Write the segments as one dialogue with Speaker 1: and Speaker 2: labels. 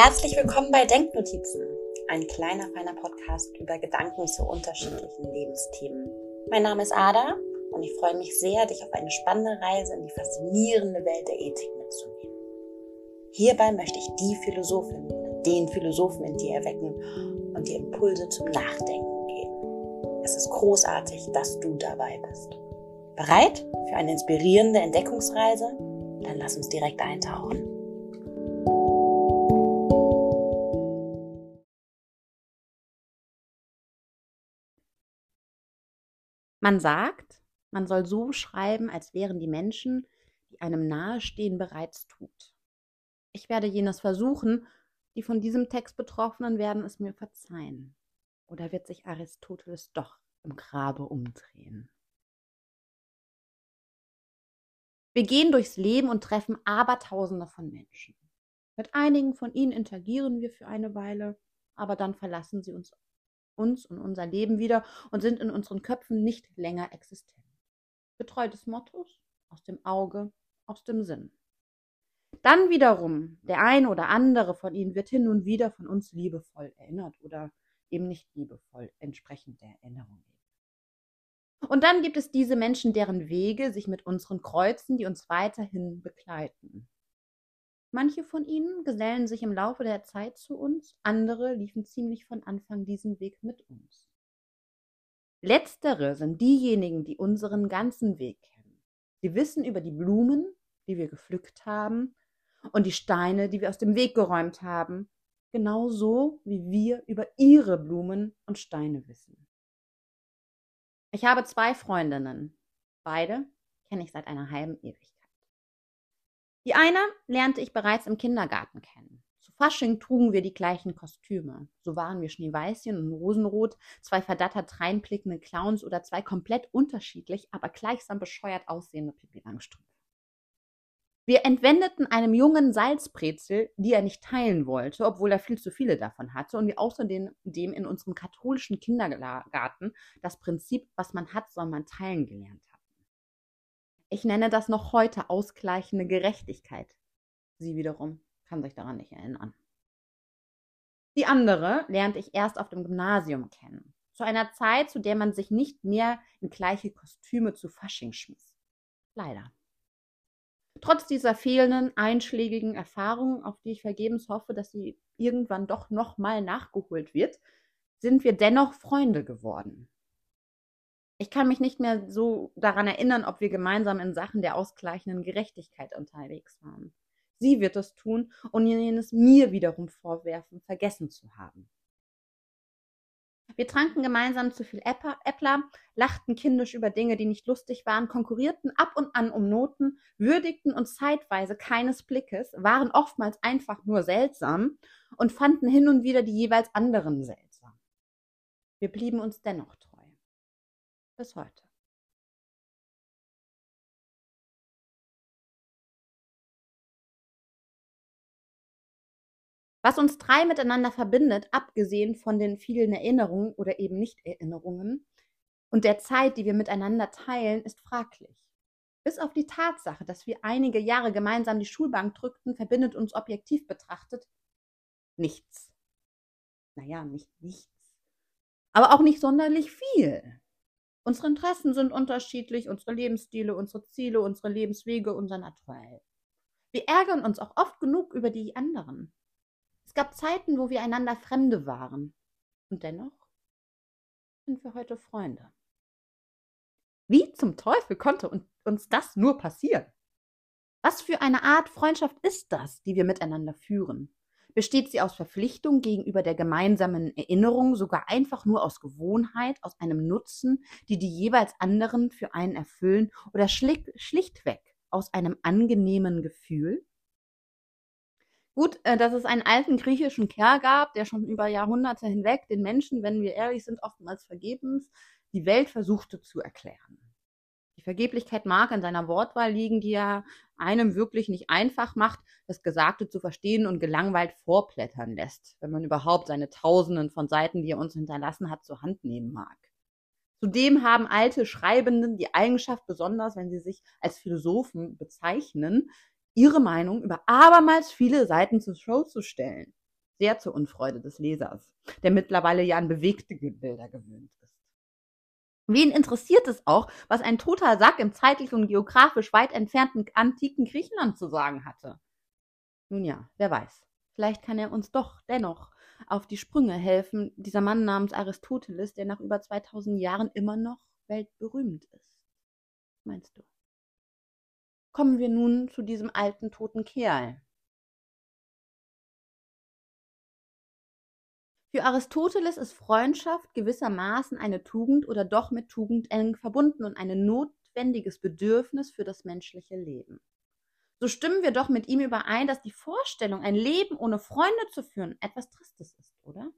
Speaker 1: Herzlich willkommen bei Denknotizen, ein kleiner, feiner Podcast über Gedanken zu unterschiedlichen Lebensthemen. Mein Name ist Ada und ich freue mich sehr, dich auf eine spannende Reise in die faszinierende Welt der Ethik mitzunehmen. Hierbei möchte ich die Philosophin, den Philosophen in dir erwecken und dir Impulse zum Nachdenken geben. Es ist großartig, dass du dabei bist. Bereit für eine inspirierende Entdeckungsreise? Dann lass uns direkt eintauchen. Man sagt, man soll so schreiben, als wären die Menschen, die einem nahestehen, bereits tot. Ich werde jenes versuchen, die von diesem Text Betroffenen werden es mir verzeihen. Oder wird sich Aristoteles doch im Grabe umdrehen? Wir gehen durchs Leben und treffen Abertausende von Menschen. Mit einigen von ihnen interagieren wir für eine Weile, aber dann verlassen sie uns uns und unser Leben wieder und sind in unseren Köpfen nicht länger existent. Getreu des Mottos, aus dem Auge, aus dem Sinn. Dann wiederum, der eine oder andere von ihnen wird hin und wieder von uns liebevoll erinnert oder eben nicht liebevoll entsprechend der Erinnerung. Und dann gibt es diese Menschen, deren Wege sich mit unseren kreuzen, die uns weiterhin begleiten. Manche von ihnen gesellen sich im Laufe der Zeit zu uns, andere liefen ziemlich von Anfang diesen Weg mit uns. Letztere sind diejenigen, die unseren ganzen Weg kennen. Sie wissen über die Blumen, die wir gepflückt haben, und die Steine, die wir aus dem Weg geräumt haben, genauso wie wir über ihre Blumen und Steine wissen. Ich habe zwei Freundinnen. Beide kenne ich seit einer halben Ewigkeit. Die eine lernte ich bereits im Kindergarten kennen. Zu Fasching trugen wir die gleichen Kostüme. So waren wir Schneeweißchen und Rosenrot, zwei verdattert reinblickende Clowns oder zwei komplett unterschiedlich, aber gleichsam bescheuert aussehende Pipi Langstrumpf. Wir entwendeten einem Jungen Salzbrezel, die er nicht teilen wollte, obwohl er viel zu viele davon hatte, und wir außerdem in unserem katholischen Kindergarten das Prinzip, was man hat, soll man teilen gelernt haben. Ich nenne das noch heute ausgleichende Gerechtigkeit. Sie wiederum kann sich daran nicht erinnern. Die andere lernte ich erst auf dem Gymnasium kennen. Zu einer Zeit, zu der man sich nicht mehr in gleiche Kostüme zu Fasching schmiss. Leider. Trotz dieser fehlenden, einschlägigen Erfahrungen, auf die ich vergebens hoffe, dass sie irgendwann doch nochmal nachgeholt wird, sind wir dennoch Freunde geworden. Ich kann mich nicht mehr so daran erinnern, ob wir gemeinsam in Sachen der ausgleichenden Gerechtigkeit unterwegs waren. Sie wird es tun und jenes mir wiederum vorwerfen, vergessen zu haben. Wir tranken gemeinsam zu viel Äppler, lachten kindisch über Dinge, die nicht lustig waren, konkurrierten ab und an um Noten, würdigten uns zeitweise keines Blickes, waren oftmals einfach nur seltsam und fanden hin und wieder die jeweils anderen seltsam. Wir blieben uns dennoch treu bis heute. Was uns drei miteinander verbindet, abgesehen von den vielen Erinnerungen oder eben Nicht-Erinnerungen und der Zeit, die wir miteinander teilen, ist fraglich. Bis auf die Tatsache, dass wir einige Jahre gemeinsam die Schulbank drückten, verbindet uns objektiv betrachtet nichts. Naja, nicht nichts. Aber auch nicht sonderlich viel. Unsere Interessen sind unterschiedlich, unsere Lebensstile, unsere Ziele, unsere Lebenswege, unser Naturell. Wir ärgern uns auch oft genug über die anderen. Es gab Zeiten, wo wir einander Fremde waren. Und dennoch sind wir heute Freunde. Wie zum Teufel konnte uns das nur passieren? Was für eine Art Freundschaft ist das, die wir miteinander führen? Besteht sie aus Verpflichtung gegenüber der gemeinsamen Erinnerung, sogar einfach nur aus Gewohnheit, aus einem Nutzen, die die jeweils anderen für einen erfüllen oder schlichtweg aus einem angenehmen Gefühl? Gut, äh, dass es einen alten griechischen Kerl gab, der schon über Jahrhunderte hinweg den Menschen, wenn wir ehrlich sind, oftmals vergebens die Welt versuchte zu erklären. Vergeblichkeit mag in seiner Wortwahl liegen, die ja einem wirklich nicht einfach macht, das Gesagte zu verstehen und gelangweilt vorplättern lässt, wenn man überhaupt seine Tausenden von Seiten, die er uns hinterlassen hat, zur Hand nehmen mag. Zudem haben alte Schreibenden die Eigenschaft, besonders wenn sie sich als Philosophen bezeichnen, ihre Meinung über abermals viele Seiten zur Show zu stellen. sehr zur Unfreude des Lesers, der mittlerweile ja an bewegte Bilder gewöhnt ist. Wen interessiert es auch, was ein toter Sack im zeitlich und geografisch weit entfernten antiken Griechenland zu sagen hatte? Nun ja, wer weiß. Vielleicht kann er uns doch dennoch auf die Sprünge helfen, dieser Mann namens Aristoteles, der nach über 2000 Jahren immer noch weltberühmt ist. Meinst du? Kommen wir nun zu diesem alten toten Kerl. Für Aristoteles ist Freundschaft gewissermaßen eine Tugend oder doch mit Tugend eng verbunden und ein notwendiges Bedürfnis für das menschliche Leben. So stimmen wir doch mit ihm überein, dass die Vorstellung, ein Leben ohne Freunde zu führen, etwas Tristes ist, oder?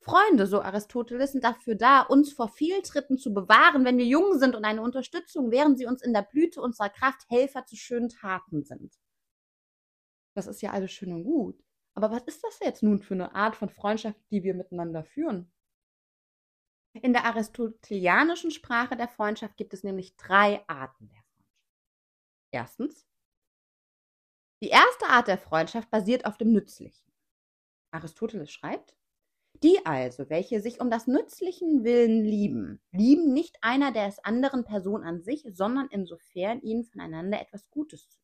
Speaker 1: Freunde, so Aristoteles, sind dafür da, uns vor Fehltritten zu bewahren, wenn wir jung sind und eine Unterstützung, während sie uns in der Blüte unserer Kraft Helfer zu schönen Taten sind. Das ist ja alles schön und gut. Aber was ist das jetzt nun für eine Art von Freundschaft, die wir miteinander führen? In der aristotelianischen Sprache der Freundschaft gibt es nämlich drei Arten der Freundschaft. Erstens, die erste Art der Freundschaft basiert auf dem Nützlichen. Aristoteles schreibt, die also, welche sich um das nützlichen Willen lieben, lieben nicht einer der anderen Person an sich, sondern insofern ihnen voneinander etwas Gutes zu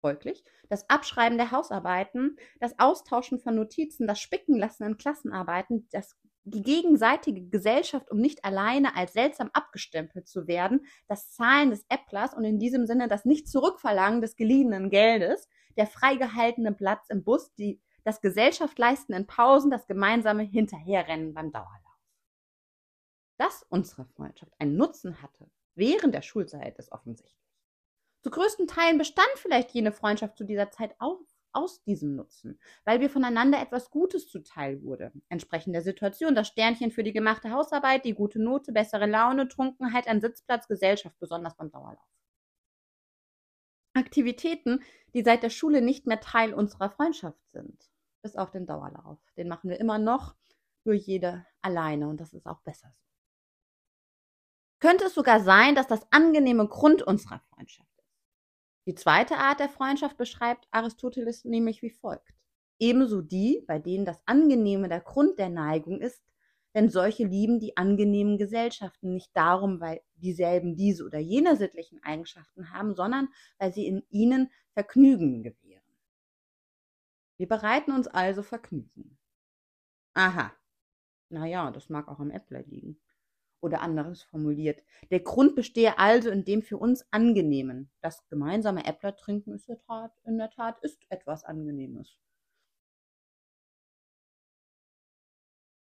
Speaker 1: Folglich das Abschreiben der Hausarbeiten, das Austauschen von Notizen, das Spickenlassen in Klassenarbeiten, das die gegenseitige Gesellschaft, um nicht alleine als seltsam abgestempelt zu werden, das Zahlen des Äpplers und in diesem Sinne das Nicht-Zurückverlangen des geliehenen Geldes, der freigehaltene Platz im Bus, die, das Gesellschaft leisten in Pausen, das gemeinsame Hinterherrennen beim Dauerlauf. Dass unsere Freundschaft einen Nutzen hatte während der Schulzeit ist offensichtlich. Zu größten Teilen bestand vielleicht jene Freundschaft zu dieser Zeit auch aus diesem Nutzen, weil wir voneinander etwas Gutes zuteil wurde. Entsprechend der Situation, das Sternchen für die gemachte Hausarbeit, die gute Note, bessere Laune, Trunkenheit, ein Sitzplatz, Gesellschaft, besonders beim Dauerlauf. Aktivitäten, die seit der Schule nicht mehr Teil unserer Freundschaft sind. Bis auf den Dauerlauf. Den machen wir immer noch, nur jede alleine und das ist auch besser so. Könnte es sogar sein, dass das angenehme Grund unserer Freundschaft die zweite Art der Freundschaft beschreibt Aristoteles nämlich wie folgt. Ebenso die, bei denen das Angenehme der Grund der Neigung ist, denn solche lieben die angenehmen Gesellschaften nicht darum, weil dieselben diese oder jene sittlichen Eigenschaften haben, sondern weil sie in ihnen Vergnügen gewähren. Wir bereiten uns also Vergnügen. Aha. Naja, das mag auch am Äppler liegen oder anderes formuliert. Der Grund bestehe also in dem für uns Angenehmen. Das gemeinsame Äppler trinken ist in der Tat, in der Tat ist etwas Angenehmes.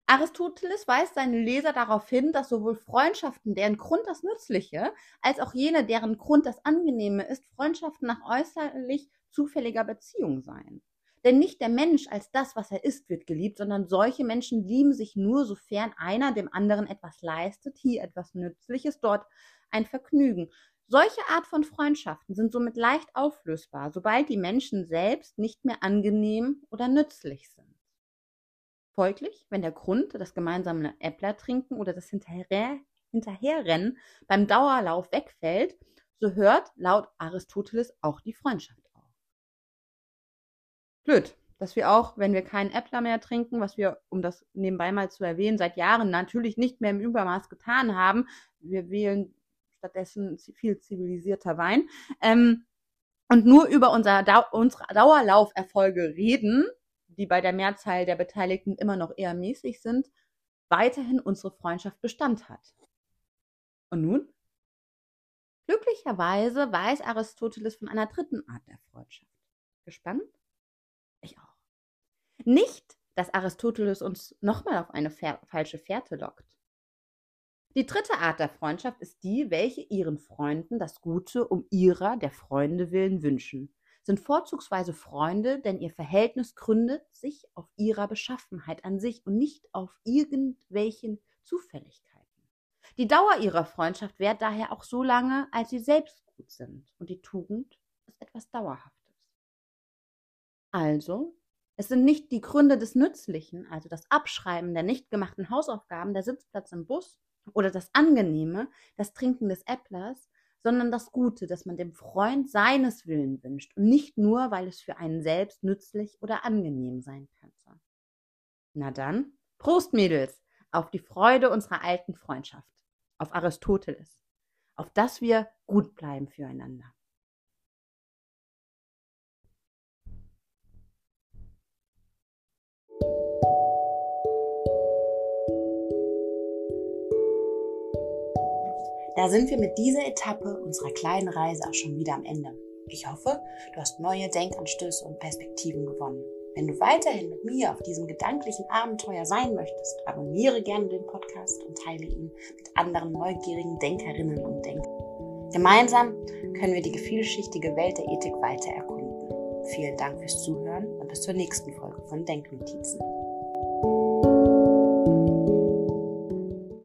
Speaker 1: Aristoteles weist seine Leser darauf hin, dass sowohl Freundschaften, deren Grund das Nützliche, als auch jene, deren Grund das Angenehme ist, Freundschaften nach äußerlich zufälliger Beziehung seien. Denn nicht der Mensch als das, was er ist, wird geliebt, sondern solche Menschen lieben sich nur, sofern einer dem anderen etwas leistet, hier etwas Nützliches, dort ein Vergnügen. Solche Art von Freundschaften sind somit leicht auflösbar, sobald die Menschen selbst nicht mehr angenehm oder nützlich sind. Folglich, wenn der Grund, das gemeinsame Äppler trinken oder das Hinterher Hinterherrennen beim Dauerlauf wegfällt, so hört laut Aristoteles auch die Freundschaft blöd, dass wir auch, wenn wir keinen Äppler mehr trinken, was wir, um das nebenbei mal zu erwähnen, seit Jahren natürlich nicht mehr im Übermaß getan haben, wir wählen stattdessen viel zivilisierter Wein, ähm, und nur über unser Dau unsere Dauerlauferfolge reden, die bei der Mehrzahl der Beteiligten immer noch eher mäßig sind, weiterhin unsere Freundschaft Bestand hat. Und nun? Glücklicherweise weiß Aristoteles von einer dritten Art der Freundschaft. Gespannt? Ich auch. Nicht, dass Aristoteles uns nochmal auf eine falsche Fährte lockt. Die dritte Art der Freundschaft ist die, welche ihren Freunden das Gute um ihrer, der Freunde willen wünschen. Sind vorzugsweise Freunde, denn ihr Verhältnis gründet sich auf ihrer Beschaffenheit an sich und nicht auf irgendwelchen Zufälligkeiten. Die Dauer ihrer Freundschaft währt daher auch so lange, als sie selbst gut sind. Und die Tugend ist etwas Dauerhaftes. Also, es sind nicht die Gründe des Nützlichen, also das Abschreiben der nicht gemachten Hausaufgaben, der Sitzplatz im Bus oder das Angenehme, das Trinken des Äpplers, sondern das Gute, das man dem Freund seines Willen wünscht und nicht nur, weil es für einen selbst nützlich oder angenehm sein könnte. Na dann, Prost, Mädels, auf die Freude unserer alten Freundschaft, auf Aristoteles, auf dass wir gut bleiben füreinander. Da sind wir mit dieser Etappe unserer kleinen Reise auch schon wieder am Ende. Ich hoffe, du hast neue Denkanstöße und Perspektiven gewonnen. Wenn du weiterhin mit mir auf diesem gedanklichen Abenteuer sein möchtest, abonniere gerne den Podcast und teile ihn mit anderen neugierigen Denkerinnen und Denkern. Gemeinsam können wir die vielschichtige Welt der Ethik weiter erkunden. Vielen Dank fürs Zuhören und bis zur nächsten Folge von Denknotizen.